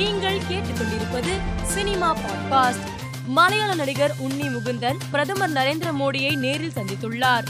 நீங்கள் கேட்டுக்கொண்டிருப்பது cinema podcast. மலையாள நடிகர் உன்னி முகுந்தன் பிரதமர் நரேந்திர மோடியை நேரில் சந்தித்துள்ளார்.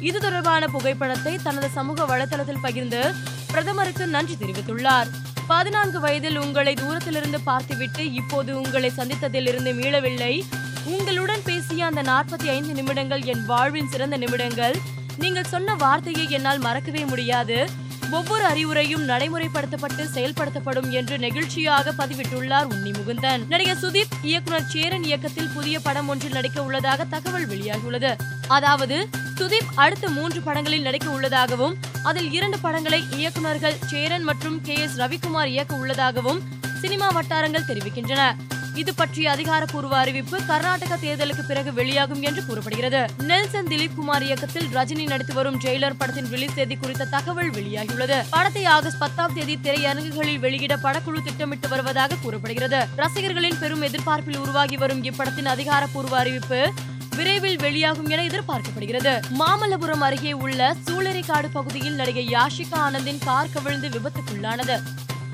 இது தொடர்பான புகைப்படத்தை தனது சமூக வலைதளத்தில் பகிர்ந்து பிரதமருக்கு நன்றி தெரிவித்துள்ளார். பதினான்கு வயதில் உங்களை தூரத்திலிருந்து பார்த்துவிட்டு இப்போது உங்களை சந்தித்ததில் இருந்து மீளவில்லை. உங்களுடன் பேசிய அந்த நாற்பத்தி ஐந்து நிமிடங்கள் என் வாழ்வின் சிறந்த நிமிடங்கள். நீங்கள் சொன்ன வார்த்தையை என்னால் மறக்கவே முடியாது. ஒவ்வொரு அறிவுரையும் நடைமுறைப்படுத்தப்பட்டு செயல்படுத்தப்படும் என்று நெகிழ்ச்சியாக பதிவிட்டுள்ளார் உன்னி முகுந்தன். நடிகர் சுதீப் இயக்குனர் சேரன் இயக்கத்தில் புதிய படம் ஒன்றில் நடிக்க உள்ளதாக தகவல் வெளியாகியுள்ளது. அதாவது சுதீப் அடுத்த மூன்று படங்களில் நடிக்க உள்ளதாகவும் அதில் இரண்டு படங்களை இயக்குநர்கள் சேரன் மற்றும் கே எஸ் ரவிக்குமார் இயக்க உள்ளதாகவும் சினிமா வட்டாரங்கள் தெரிவிக்கின்றன. இது பற்றிய அதிகாரப்பூர்வ அறிவிப்பு கர்நாடக தேர்தலுக்கு பிறகு வெளியாகும் என்று கூறப்படுகிறது. நெல்சன் திலீப் குமார் இயக்கத்தில் ரஜினி நடித்து வரும் ஜெயிலர் படத்தின் ரிலீஸ் தேதி குறித்த தகவல் வெளியாகியுள்ளது. படத்தை ஆகஸ்ட் பத்தாம் தேதி திரையரங்குகளில் வெளியிட படக்குழு திட்டமிட்டு வருவதாக கூறப்படுகிறது. ரசிகர்களின் பெரும் எதிர்பார்ப்பில் உருவாகி வரும் இப்படத்தின் அதிகாரப்பூர்வ அறிவிப்பு விரைவில் வெளியாகும் என எதிர்பார்க்கப்படுகிறது. மாமல்லபுரம் அருகே உள்ள சூளரிக்காடு பகுதியில் நடிகை யாஷிகா ஆனந்தின் கார் கவிழ்ந்து விபத்துக்குள்ளானது.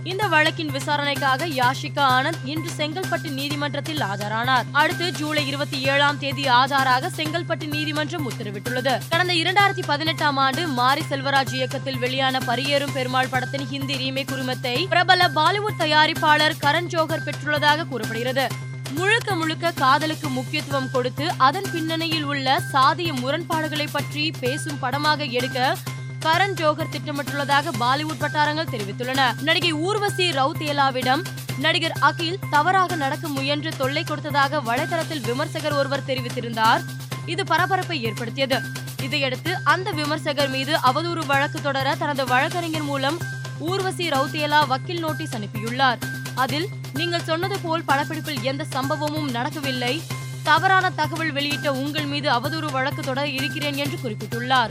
இந்த வழக்கின் விசாரணைக்காக யாஷிகா ஆனந்த் இன்று செங்கல்பட்டு நீதிமன்றத்தில் ஆஜரானார். அடுத்து ஜூலை இருபத்தி ஏழாம் தேதி ஆஜராக செங்கல்பட்டு நீதிமன்றம் உத்தரவிட்டுள்ளது. கடந்த இரண்டாயிரத்தி பதினெட்டாம் ஆண்டு மாரி செல்வராஜ் இயக்கத்தில் வெளியான பரியேறும் பெருமாள் படத்தின் ஹிந்தி ரீமேக் உரிமத்தை பிரபல பாலிவுட் தயாரிப்பாளர் கரண் ஜோகர் பெற்றுள்ளதாக கூறப்படுகிறது. முழுக்க முழுக்க காதலுக்கு முக்கியத்துவம் கொடுத்து அதன் பின்னணியில் உள்ள சாதிய முரண்பாடுகளை பற்றி பேசும் படமாக எடுக்க கரண் ஜோகர் திட்டமிட்டுள்ளதாக பாலிவுட் வட்டாரங்கள் தெரிவித்துள்ளன. நடிகை ஊர்வசி ரவுத்தேலாவிடம் நடிகர் அகில் தவறாக நடக்க முயன்று தொல்லை கொடுத்ததாக வலைதளத்தில் விமர்சகர் ஒருவர் தெரிவித்திருந்தார். இது பரபரப்பை ஏற்படுத்தியது. இதையடுத்து அந்த விமர்சகர் மீது அவதூறு வழக்கு தொடர தனது வழக்கறிஞர் மூலம் ஊர்வசி ரவுத்தேலா வக்கீல் நோட்டீஸ் அனுப்பியுள்ளார். அதில் நீங்கள் சொன்னது போல் படப்பிடிப்பில் எந்த சம்பவமும் நடக்கவில்லை. தவறான தகவல் வெளியிட்ட உங்கள் மீது அவதூறு வழக்கு தொடர இருக்கிறேன் என்று குறிப்பிட்டுள்ளார்.